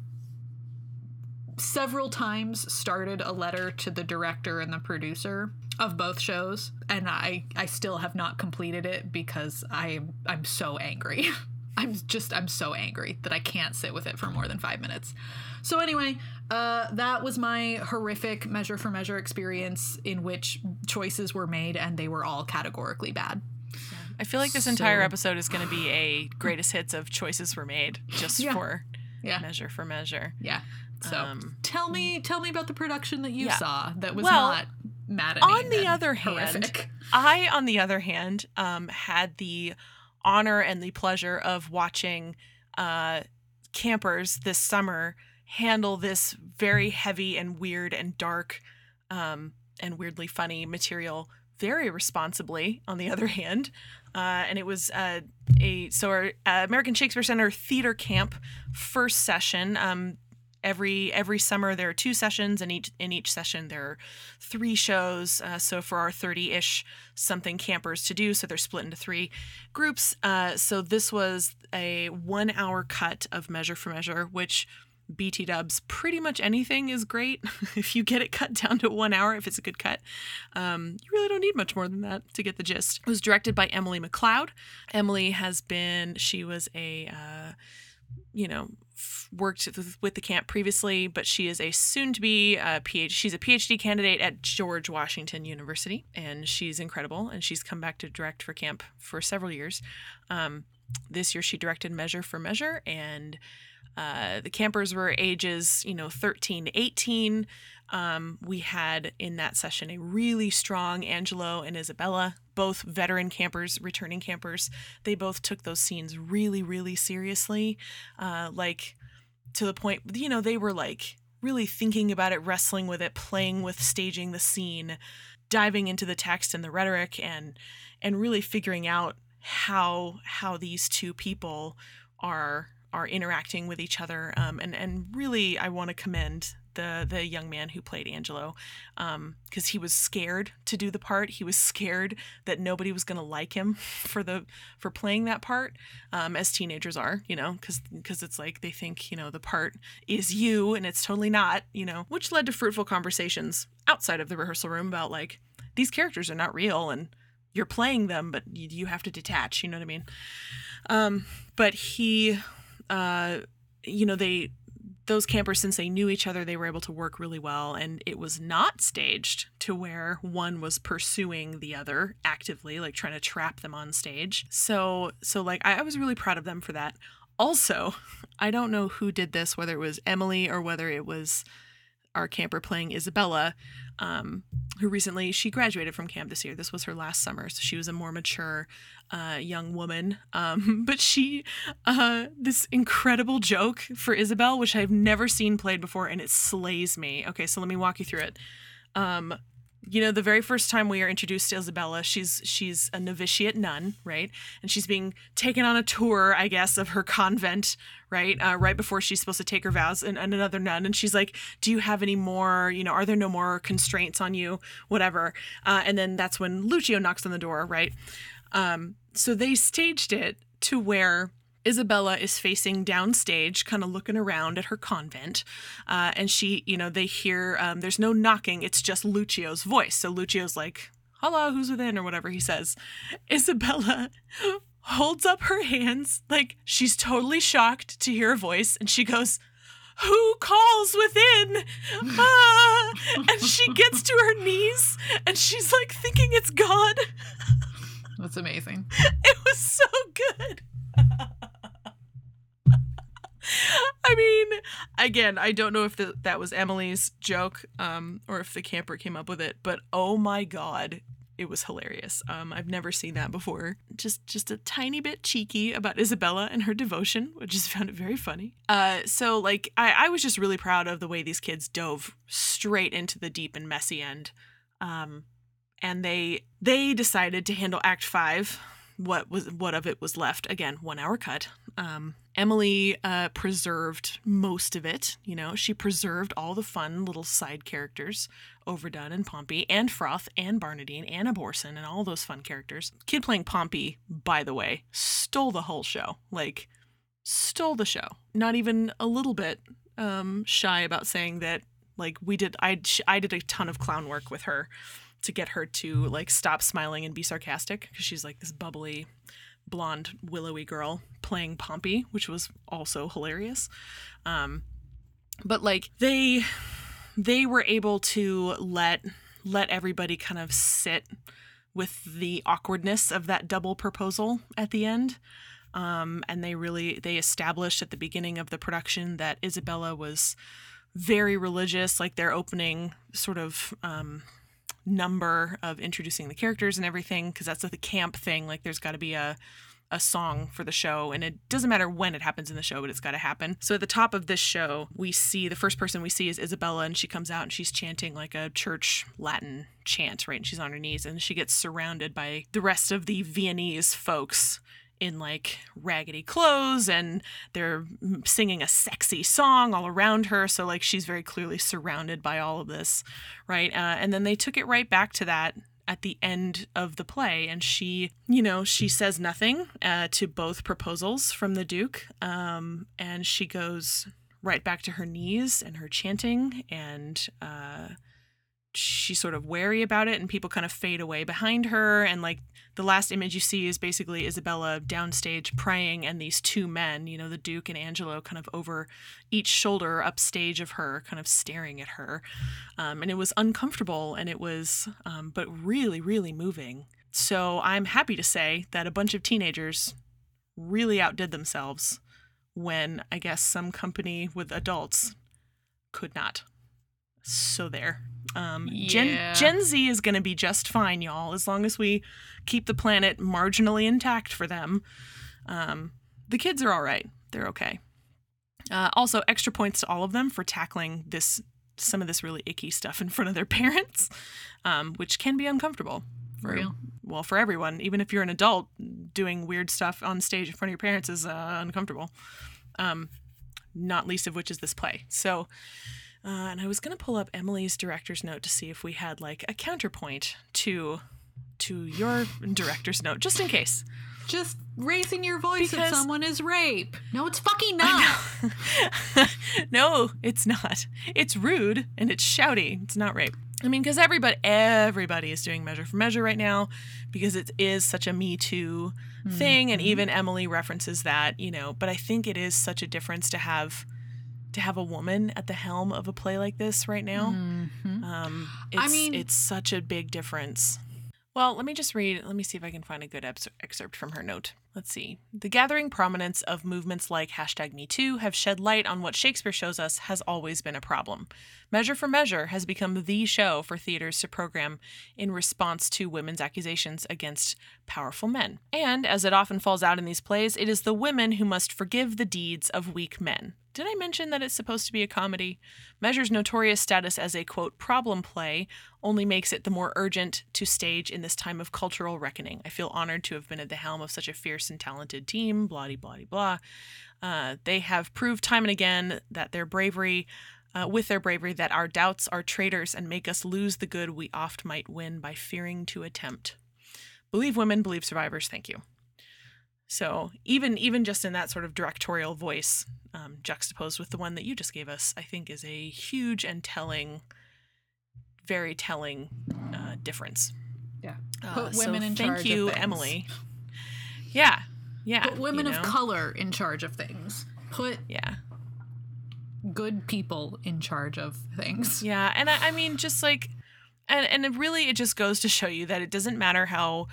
several times started a letter to the director and the producer of both shows and I I still have not completed it because I I'm so angry. I'm just I'm so angry that I can't sit with it for more than 5 minutes. So anyway, uh that was my horrific measure for measure experience in which choices were made and they were all categorically bad. I feel like this entire episode is going to be a greatest hits of choices were made just Yeah. for Yeah. measure for measure. Yeah. So Um, tell me tell me about the production that you Yeah. saw that was Well, not maddening. on the and other hand. I, on the other hand, um, had the honor and the pleasure of watching uh, campers this summer handle this very heavy and weird and dark um, and weirdly funny material very responsibly. On the other hand, uh, and it was uh, a so our uh, American Shakespeare Center theater camp first session. Um, every every summer there are two sessions, and each in each session there are three shows. Uh, so for our thirty ish something campers to do, so they're split into three groups. Uh, so this was a one hour cut of Measure for Measure, which BT dubs, pretty much anything is great if you get it cut down to one hour, if it's a good cut. Um, you really don't need much more than that to get the gist. It was directed by Emily McLeod. Emily has been, she was a, uh, you know, worked with, the camp previously, but she is a soon to be uh, PhD. She's a PhD candidate at George Washington University, and she's incredible. And she's come back to direct for camp for several years. Um, this year, she directed Measure for Measure, and uh, the campers were ages, you know, 13 to 18. Um, we had in that session a really strong Angelo and Isabella, both veteran campers, returning campers. They both took those scenes really, really seriously. Uh, like, to the point, you know, they were like really thinking about it, wrestling with it, playing with staging the scene, diving into the text and the rhetoric, and and really figuring out how how these two people are are interacting with each other. Um, and and really, I want to commend the the young man who played Angelo, because um, he was scared to do the part. He was scared that nobody was going to like him for the for playing that part, um, as teenagers are, you know, because because it's like they think you know the part is you and it's totally not, you know, which led to fruitful conversations outside of the rehearsal room about like these characters are not real and you're playing them, but you, have to detach. You know what I mean? Um, but he uh, you know, they those campers, since they knew each other, they were able to work really well, and it was not staged to where one was pursuing the other actively, like trying to trap them on stage. So, so like I, I was really proud of them for that. Also, I don't know who did this, whether it was Emily or whether it was our camper playing Isabella, um, who recently she graduated from camp this year. This was her last summer, so she was a more mature uh, young woman. Um, but she, uh, this incredible joke for Isabel, which I've never seen played before, and it slays me. Okay, so let me walk you through it. Um, you know the very first time we are introduced to isabella she's she's a novitiate nun right? And she's being taken on a tour i guess of her convent right uh, right before she's supposed to take her vows and, and, another nun. And she's like do you have any more you know are there no more constraints on you? Whatever. Uh, and then that's when lucio knocks on the door right? Um, so they staged it to where Isabella is facing downstage, kind of looking around at her convent. Uh, and she, you know, they hear um, there's no knocking, it's just Lucio's voice. So Lucio's like, hello, who's within, or whatever he says. Isabella holds up her hands, like she's totally shocked to hear a voice, and she goes, who calls within? Ah! and she gets to her knees and she's like thinking it's God. That's amazing. It was so good. I mean, again, I don't know if the, that was Emily's joke um, or if the camper came up with it, but oh my god, it was hilarious. Um, I've never seen that before. Just just a tiny bit cheeky about Isabella and her devotion, which just found it very funny. Uh, so like I, I was just really proud of the way these kids dove straight into the deep and messy end. Um, and they they decided to handle Act Five what was what of it was left again one hour cut um, emily uh, preserved most of it you know? She preserved all the fun little side characters overdone and pompey and froth and Barnardine, and Abhorson and all those fun characters. Kid playing pompey by the way stole the whole show like stole the show. Not even a little bit um, shy about saying that like we did i i did a ton of clown work with her to get her to like stop smiling and be sarcastic because she's like this bubbly blonde willowy girl playing Pompey, which was also hilarious. Um, but like they they were able to let let everybody kind of sit with the awkwardness of that double proposal at the end. Um, and they really they established at the beginning of the production that Isabella was very religious, like their opening sort of um, number of introducing the characters and everything because that's the camp thing like there's got to be a a song for the show and it doesn't matter when it happens in the show but it's got to happen. So at the top of this show we see the first person we see is isabella and she comes out and she's chanting like a church latin chant right and she's on her knees and she gets surrounded by the rest of the viennese folks in like raggedy clothes and they're singing a sexy song all around her. So like she's very clearly surrounded by all of this right? Uh, and then they took it right back to that at the end of the play. And she you know she says nothing uh, to both proposals from the duke um, and she goes right back to her knees and her chanting, and uh, she's sort of wary about it, and people kind of fade away behind her. And like the last image you see is basically Isabella downstage praying, and these two men, you know, the Duke and Angelo, kind of over each shoulder upstage of her, kind of staring at her. Um, and it was uncomfortable, and it was, um, but really, really moving. So I'm happy to say that a bunch of teenagers really outdid themselves when I guess some company with adults could not. So there. Um, Yeah. Gen Gen Z is going to be just fine, y'all, as long as we keep the planet marginally intact for them. Um, the kids are all right; they're okay. Uh, also, extra points to all of them for tackling this some of this really icky stuff in front of their parents, um, which can be uncomfortable. For real. Well, for everyone, even if you're an adult, doing weird stuff on stage in front of your parents is uh, uncomfortable. Um, not least of which is this play. So, uh, and I was gonna pull up Emily's director's note to see if we had like a counterpoint to to your director's note, just in case. Just raising your voice Because- if someone is rape. No, it's fucking not. no, it's not. It's rude and it's shouty. It's not rape. I mean, because everybody, everybody is doing Measure for Measure right now, because it is such a Me Too thing, and even Emily references that, you know. But I think it is such a difference to have to have a woman at the helm of a play like this right now. Mhm. Um, I it's, mean- it's such a big difference. Well, let me just read. Let me see if I can find a good ex- excerpt from her note. Let's see. The gathering prominence of movements like hashtag MeToo have shed light on what Shakespeare shows us has always been a problem. Measure for Measure has become the show for theaters to program in response to women's accusations against powerful men. And, as it often falls out in these plays, it is the women who must forgive the deeds of weak men. Did I mention that it's supposed to be a comedy? Measure's notorious status as a quote problem play only makes it the more urgent to stage in this time of cultural reckoning. I feel honored to have been at the helm of such a fierce and talented team, blah, blah, blah. Uh, they have proved time and again that their bravery, uh, with their bravery, that our doubts are traitors and make us lose the good we oft might win by fearing to attempt. Believe women, believe survivors. Thank you. So even even just in that sort of directorial voice, um, juxtaposed with the one that you just gave us, I think is a huge and telling, very telling uh, difference. Yeah. Uh, Put so women in thank charge of you. Emily. Yeah, yeah. Put women you of color in charge of things. Put Yeah, good people in charge of things. yeah, and I, I mean, just like, and and it really, it just goes to show you that it doesn't matter how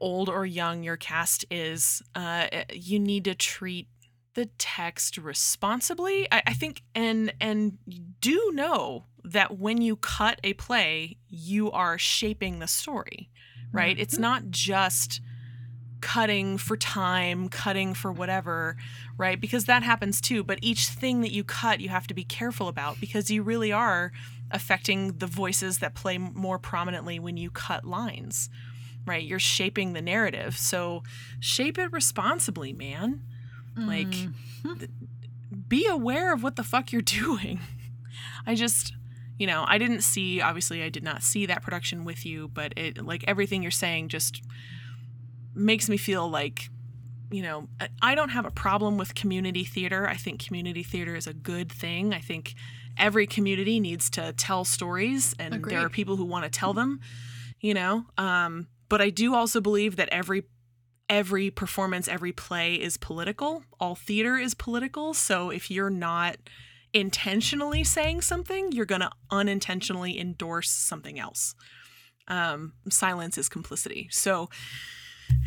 old or young your cast is. Uh, you need to treat the text responsibly. I, I think, and and do know that when you cut a play, you are shaping the story, right? It's not just cutting for time, cutting for whatever, right? Because that happens too. But each thing that you cut, you have to be careful about because you really are affecting the voices that play more prominently when you cut lines, right? You're shaping the narrative. So shape it responsibly, man. Like, th- be aware of what the fuck you're doing. I just, you know, I didn't see, obviously, I did not see that production with you, but it, like, everything you're saying just makes me feel like, you know, I- I don't have a problem with community theater. I think community theater is a good thing. I think every community needs to tell stories, and there are people who want to tell them, you know. Um, but I do also believe that every every performance, every play is political. All theater is political. So if you're not intentionally saying something, you're going to unintentionally endorse something else. Um, silence is complicity. So,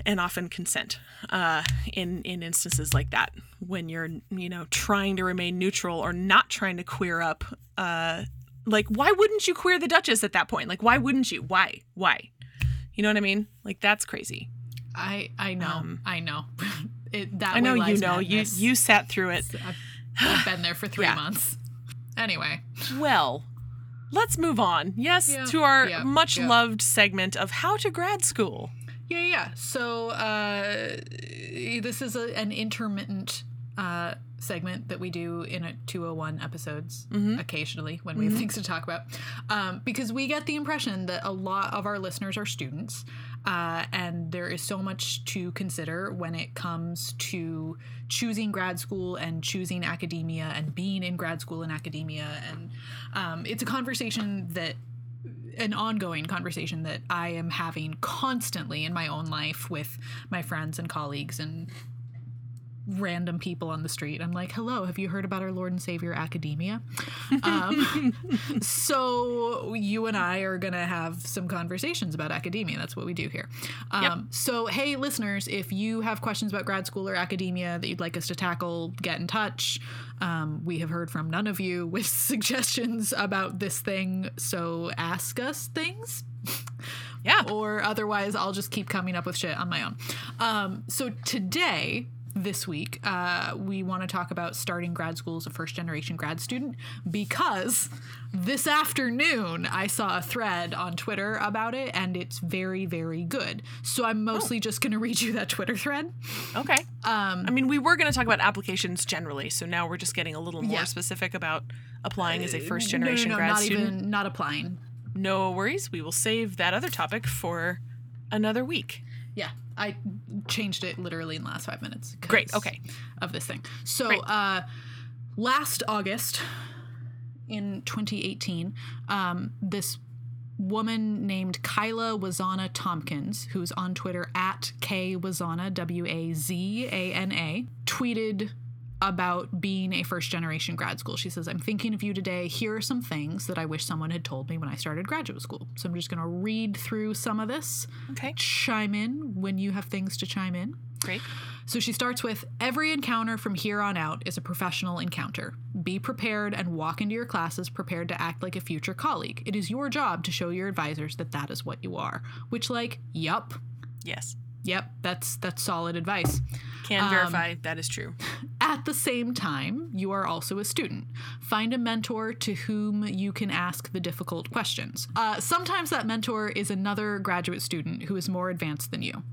and often consent uh, in in instances like that when you're you know trying to remain neutral or not trying to queer up. Uh, like, why wouldn't you queer the Duchess at that point? Like, why wouldn't you? Why? Why? You know what I mean? Like, that's crazy. I I know. Um, I know. it, that I know you know. You madness. you sat through it. I've, I've been there for three Yeah. months. Anyway, Well, let's move on. Yes, Yeah, to our yeah, much loved segment of how to grad school. yeah, yeah. So uh, this is a, an intermittent uh, segment that we do in a 201 episodes Mm-hmm. occasionally when we have things to talk about. Um, because we get the impression that a lot of our listeners are students uh, and there is so much to consider when it comes to choosing grad school and choosing academia and being in grad school and academia. And um, it's a conversation that an ongoing conversation that I am having constantly in my own life with my friends and colleagues and random people on the street. I'm like, hello, have you heard about our Lord and Savior Academia? um, so you and I are going to have some conversations about academia. That's what we do here. Um, So, hey, listeners, if you have questions about grad school or academia that you'd like us to tackle, get in touch. Um, we have heard from none of you with suggestions about this thing, so ask us things Yeah. or otherwise I'll just keep coming up with shit on my own. Um, so today, this week, uh, we want to talk about starting grad school as a first generation grad student because this afternoon I saw a thread on Twitter about it and it's very, very good. So I'm mostly just going to read you that Twitter thread. Okay. Um, I mean, we were going to talk about applications generally, so now we're just getting a little more Yeah. specific about applying as a first no, no, generation no, grad not student. even, not applying. No worries. We will save that other topic for another week. Yeah, I changed it literally in the last five minutes. Great, okay. Of this thing. So, uh, last August in 2018, um, this woman named Kyla Wazana Tompkins, who's on Twitter at K Wazana, W A Z A N A, tweeted about being a first generation grad school. She says, I'm thinking of you today. Here are some things that I wish someone had told me when I started graduate school. So I'm just going to read through some of this Okay. chime in when you have things to chime in. Great. So she starts with Every encounter from here on out is a professional encounter. Be prepared and walk into your classes prepared to act like a future colleague. It is your job to show your advisors that that is what you are. Which, like, yup, Yes. Yep, that's that's solid advice. Can Um, verify that is true. At the same time, you are also a student. Find a mentor to whom you can ask the difficult questions. Uh, sometimes that mentor is another graduate student who is more advanced than you.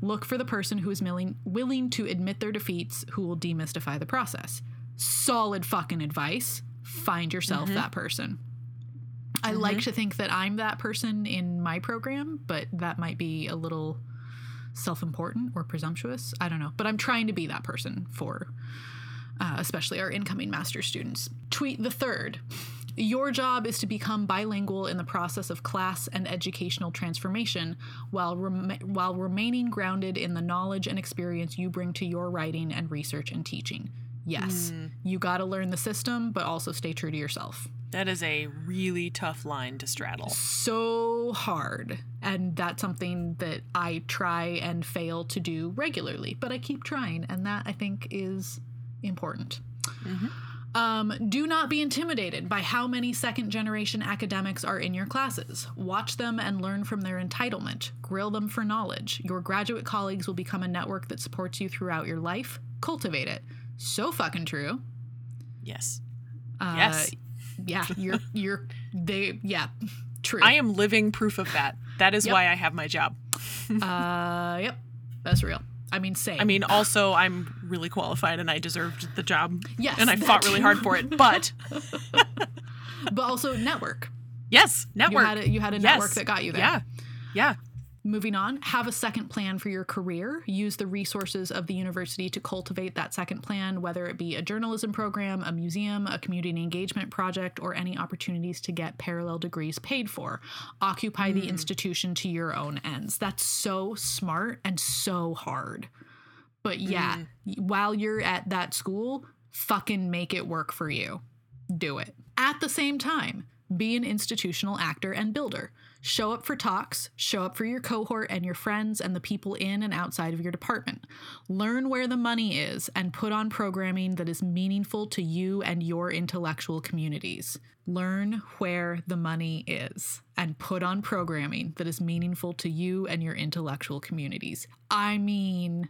Look for the person who is willing, willing to admit their defeats, who will demystify the process. Solid fucking advice. Find yourself that person. I like to think that I'm that person in my program, but that might be a little self important or presumptuous. I don't know. But I'm trying to be that person for uh, especially our incoming master students. Tweet the third. Your job is to become bilingual in the process of class and educational transformation while, rem- while remaining grounded in the knowledge and experience you bring to your writing and research and teaching. Yes, you got to learn the system, but also stay true to yourself. That is a really tough line to straddle. so hard. And that's something that I try and fail to do regularly, but I keep trying. And that I think is important. Um, do not be intimidated by how many second generation academics are in your classes. Watch them and learn from their entitlement. Grill them for knowledge. Your graduate colleagues will become a network that supports you throughout your life. Cultivate it. So fucking true. Yes. Uh, Yes. Yeah, you're you're they yeah, true. I am living proof of that. That is Yep. why I have my job. Uh, yep, that's real. I mean, same. I mean, also, I'm really qualified and I deserved the job. Yes, And I fought really hard for it. But but also network. yes, network. You had a, you had a Yes. network that got you there. Yeah. Yeah. Moving on, have a second plan for your career. Use the resources of the university to cultivate that second plan, whether it be a journalism program, a museum, a community engagement project, or any opportunities to get parallel degrees paid for. Occupy the hmm. institution to your own ends. That's so smart and so hard. But hmm. yeah, while you're at that school, fucking make it work for you. Do it. At the same time, be an institutional actor and builder. Show up for talks, show up for your cohort and your friends and the people in and outside of your department. Learn where the money is and put on programming that is meaningful to you and your intellectual communities. Learn where the money is and put on programming that is meaningful to you and your intellectual communities. I mean,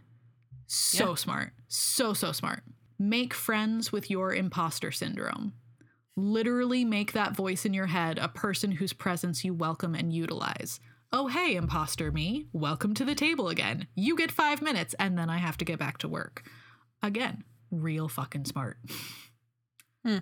so Yeah. smart. So, so smart. Make friends with your imposter syndrome. Literally make that voice in your head a person whose presence you welcome and utilize. Oh, hey, imposter me. Welcome to the table again. You get five minutes, and then I have to get back to work. Again, real fucking smart. Hmm.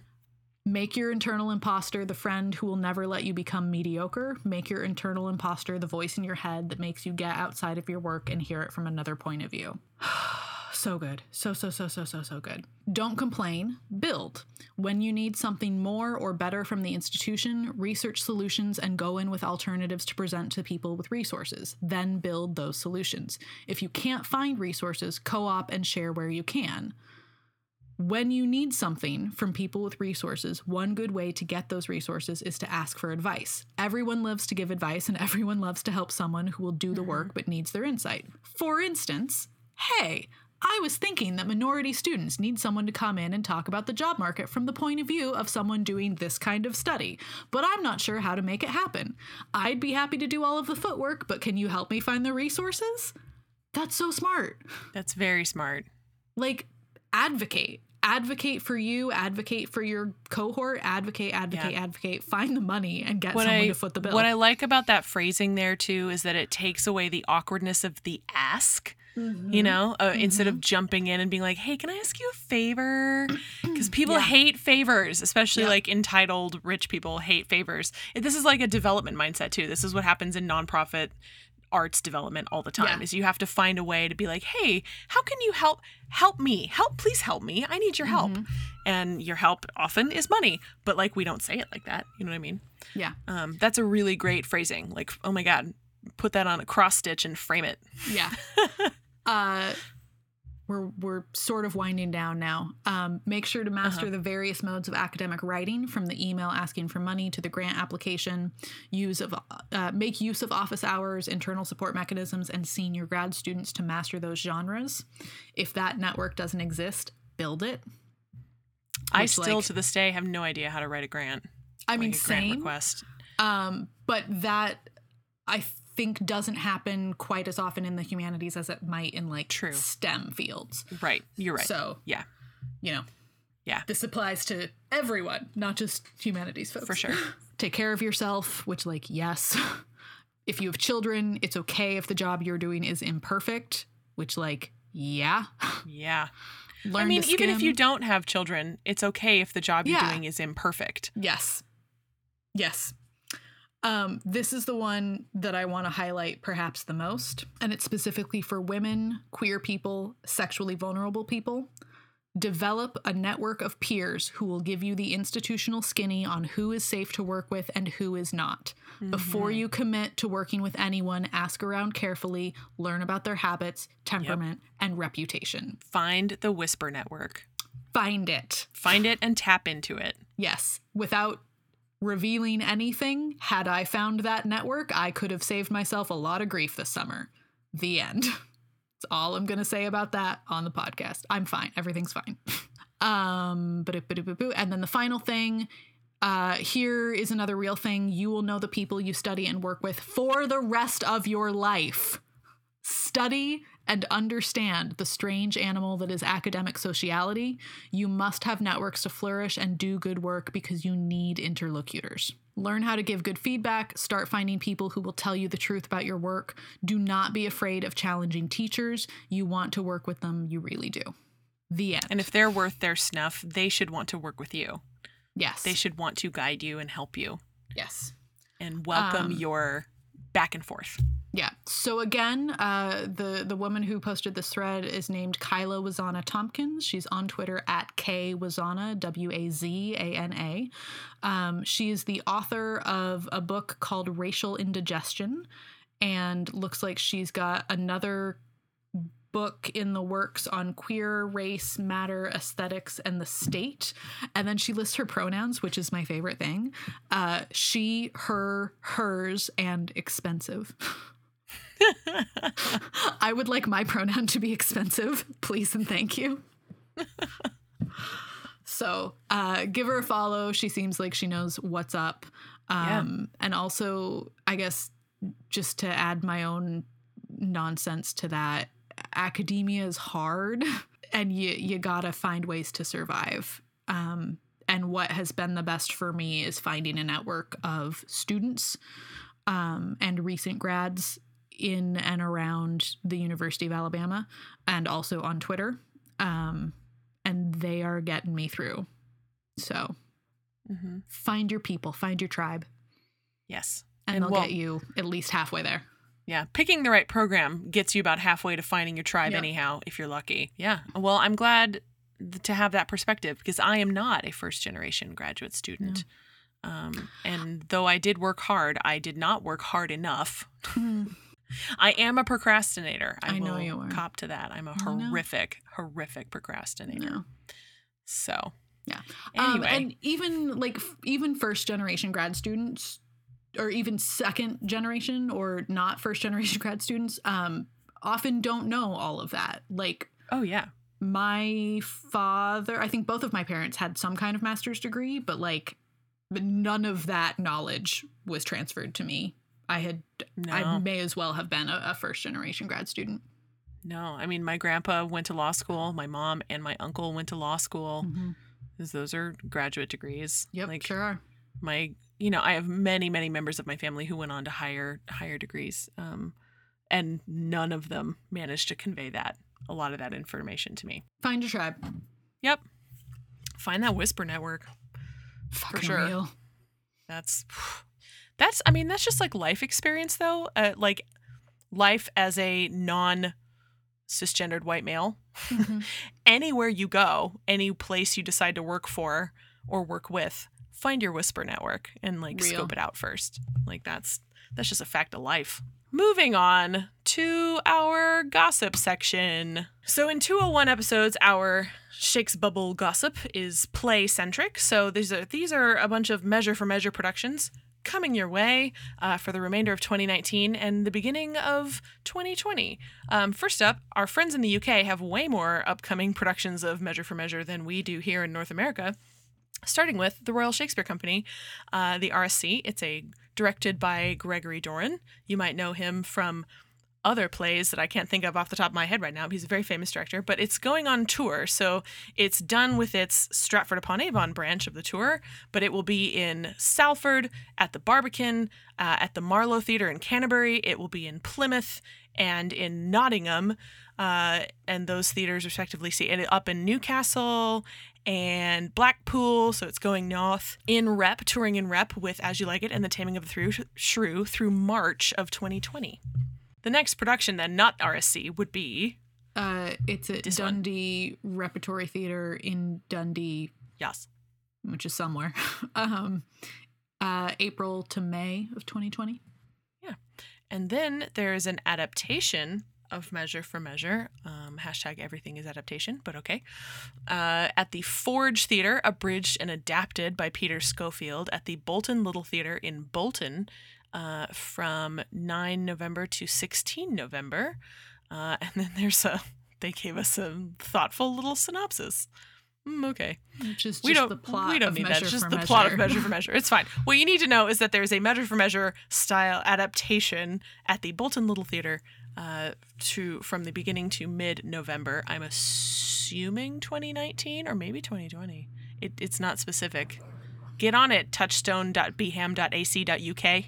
Make your internal imposter the friend who will never let you become mediocre. Make your internal imposter the voice in your head that makes you get outside of your work and hear it from another point of view. so good. So, so, so, so, so, so good. Don't complain, build. When you need something more or better from the institution, research solutions and go in with alternatives to present to people with resources. Then build those solutions. If you can't find resources, co op and share where you can. When you need something from people with resources, one good way to get those resources is to ask for advice. Everyone loves to give advice and everyone loves to help someone who will do the mm-hmm. work but needs their insight. For instance, hey, I was thinking that minority students need someone to come in and talk about the job market from the point of view of someone doing this kind of study, but I'm not sure how to make it happen. I'd be happy to do all of the footwork, but can you help me find the resources? That's so smart. That's very smart. Like, advocate. Advocate for you, advocate for your cohort, advocate, advocate, Yeah. advocate. Find the money and get What someone I to foot the bill. what I like about that phrasing there too is that it takes away the awkwardness of the ask. Mm-hmm. You know, uh, instead of jumping in and being like, "Hey, can I ask you a favor?" Because people Yeah. hate favors, especially Yep. like entitled rich people hate favors. This is like a development mindset too. This is what happens in nonprofit arts development all the time Yeah. is you have to find a way to be like hey how can you help help me help please help me i need your help Mm-hmm. and your help often is money but like we don't say it like that you know what i mean yeah. um, that's a really great phrasing like oh my god put that on a cross stitch and frame it Yeah. uh we're we're sort of winding down now. Um, make sure to master the various modes of academic writing, from the email asking for money to the grant application. Use of uh, make use of office hours, internal support mechanisms, and senior grad students to master those genres. If that network doesn't exist, build it. i Which, still like- to this day have no idea how to write a grant I mean, like same. request Um, but that I think doesn't happen quite as often in the humanities as it might in like True. STEM fields. right you're right So yeah you know, Yeah. this applies to everyone, not just humanities folks. for sure Take care of yourself, which, like, yes. if you have children, it's okay if the job you're doing is imperfect, which, like, yeah. yeah Learn i mean even if you don't have children it's okay if the job you're doing is imperfect Yes. Yes. Um, this is the one that I want to highlight perhaps the most, and it's specifically for women, queer people, sexually vulnerable people. Develop a network of peers who will give you the institutional skinny on who is safe to work with and who is not. Before you commit to working with anyone, ask around carefully, learn about their habits, temperament, and reputation. find the whisper network Find it. find it and tap into it Yes, without revealing anything, had I found that network, I could have saved myself a lot of grief this summer. The end. That's all I'm going to say about that on the podcast. I'm fine. Everything's fine. um, and then the final thing uh, here is another real thing. You will know the people you study and work with for the rest of your life. Study and understand the strange animal that is academic sociality. You must have networks to flourish and do good work because you need interlocutors. Learn how to give good feedback. Start finding people who will tell you the truth about your work. Do not be afraid of challenging teachers. You want to work with them, you really do. The end. And if they're worth their snuff, they should want to work with you. yes. They should want to guide you and help you yes. and welcome Um, your back and forth. Yeah. So again, uh, the the woman who posted this thread is named Kyla Wazana Tompkins. She's on Twitter at K Wazana W A Z A N A. Um, she is the author of a book called Racial Indigestion, and looks like she's got another book in the works on queer race matter aesthetics and the state and then she lists her pronouns which is my favorite thing uh, she her hers and expensive I would like my pronoun to be expensive, please and thank you. so, uh, give her a follow. She seems like she knows what's up. Um, And also, I guess, just to add my own nonsense to that, academia is hard, and you you gotta find ways to survive. Um, and what has been the best for me is finding a network of students um, and recent grads in and around the University of Alabama and also on Twitter. Um, and they are getting me through. So Mm-hmm. find your people, find your tribe, Yes. and, And they'll well- get you at least halfway there. Yeah, picking the right program gets you about halfway to finding your tribe, Yep. anyhow, if you're lucky. Yeah. Well, I'm glad to have that perspective because I am not a first generation graduate student. Um, and though I did work hard, I did not work hard enough. I am a procrastinator. I, I know you are. cop to that. I'm a horrific, horrific procrastinator. No. So, Yeah. Anyway, Um, and even like f- even first generation grad students or even second generation or not first generation grad students um often don't know all of that. Like oh yeah, my father, I think both of my parents had some kind of master's degree, but like none of that knowledge was transferred to me. I had no, I may as well have been a, a first generation grad student. no. I mean, my grandpa went to law school. My mom and my uncle went to law school. 'cause those are graduate degrees. Yep, like sure are. My you know i have many many members of my family who went on to higher higher degrees um, and none of them managed to convey that a lot of that information to me Find your tribe. yep find that whisper network Fucking sure. real. that's that's i mean that's just like life experience though uh, like life as a non cisgendered white male Mhm. anywhere you go, any place you decide to work for or work with, find your whisper network and like Real. scope it out first. Like that's that's just a fact of life. Moving on to our gossip section. So in 201 episodes, our Shakes Bubble gossip is play centric. So these are these are a bunch of measure for measure productions coming your way uh, for the remainder of 2019 and the beginning of 2020. Um, first up, our friends in the UK have way more upcoming productions of Measure for Measure than we do here in North America. Starting with the Royal Shakespeare Company, uh, the RSC. It's a directed by Gregory Doran. You might know him from other plays that I can't think of off the top of my head right now. He's a very famous director, but it's going on tour. So it's done with its Stratford upon Avon branch of the tour, but it will be in Salford, at the Barbican, uh, at the Marlowe Theatre in Canterbury. It will be in Plymouth and in Nottingham, uh, and those theaters respectively see and up in Newcastle and Blackpool. So it's going north in rep, touring in rep with As You Like It and The Taming of the Thru- Shrew through March of 2020. The next production, then, not RSC, would be Uh, it's at This one. Dundee Repertory Theatre in Dundee, yes, which is somewhere. um, uh, April to May of 2020. Yeah. And then there is an adaptation of Measure for Measure. Um, hashtag everything is adaptation, but okay. Uh, at the Forge Theater, abridged and adapted by Peter Schofield at the Bolton Little Theater in Bolton uh, from 9 November to 16 November. Uh, and then there's a, they gave us a thoughtful little synopsis. Mm, okay Which is just we don't the plot we don't need Measure that. It's just the measure. plot of Measure for Measure. It's fine. What you need to know is that there is a Measure for Measure style adaptation at the Bolton Little Theater uh, to from the beginning to mid November. I'm assuming 2019 or maybe 2020. It, it's not specific. Get on it. Touchstone.bham.ac.uk.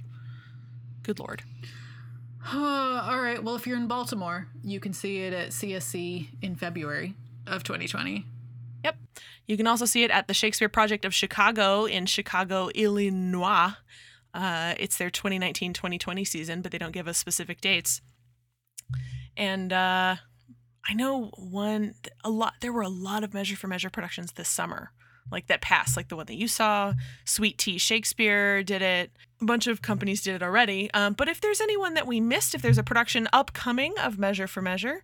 Good lord. All right. Well, if you're in Baltimore, you can see it at CSC in February of 2020. Yep. You can also see it at the Shakespeare Project of Chicago in Chicago, Illinois. Uh, it's their 2019 2020 season, but they don't give us specific dates. And uh, I know one, a lot, there were a lot of Measure for Measure productions this summer, like that passed, like the one that you saw. Sweet Tea Shakespeare did it. A bunch of companies did it already. Um, but if there's anyone that we missed, if there's a production upcoming of Measure for Measure,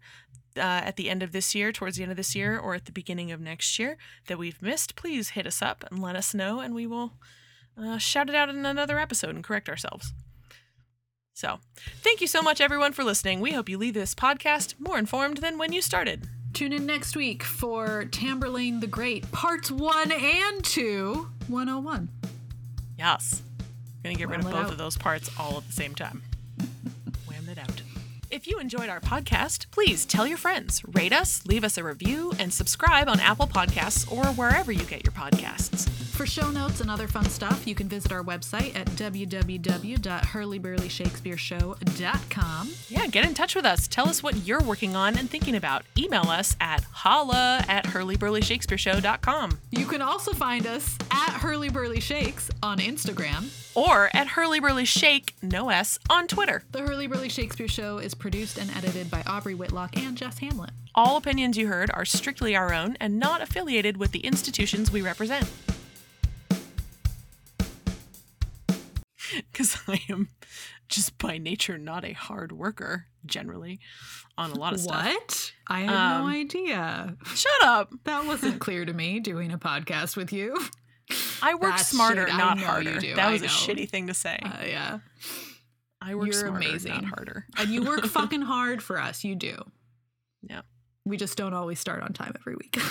uh, at the end of this year, towards the end of this year, or at the beginning of next year that we've missed, please hit us up and let us know, and we will uh, shout it out in another episode and correct ourselves. So, thank you so much, everyone, for listening. We hope you leave this podcast more informed than when you started. Tune in next week for Tamburlaine the Great, parts one and two, 101. Yes. We're Gonna get rid of both out. of those parts all at the same time. Wham it out. If you enjoyed our podcast, please tell your friends, rate us, leave us a review, and subscribe on Apple Podcasts or wherever you get your podcasts. For show notes and other fun stuff, you can visit our website at www.hurlyburlyshakespeareshow.com. Yeah, get in touch with us. Tell us what you're working on and thinking about. Email us at holla at hurlyburlyshakespeareshow.com You can also find us at Hurly Burly Shakes on Instagram. or at hurlyburlyshake, no S, on Twitter. The Hurly Burly Shakespeare Show is produced and edited by Aubrey Whitlock and Jess Hamlet. All opinions you heard are strictly our own and not affiliated with the institutions we represent. Because I am just by nature not a hard worker, generally, on a lot of stuff. What? I have Um, no idea. Shut up. That wasn't clear to me doing a podcast with you. I work That's smarter, shit. Not harder. That was a shitty thing to say. Uh, yeah. I work you're smarter, amazing. not harder. And you work fucking hard for us. You do. Yeah. We just don't always start on time every week.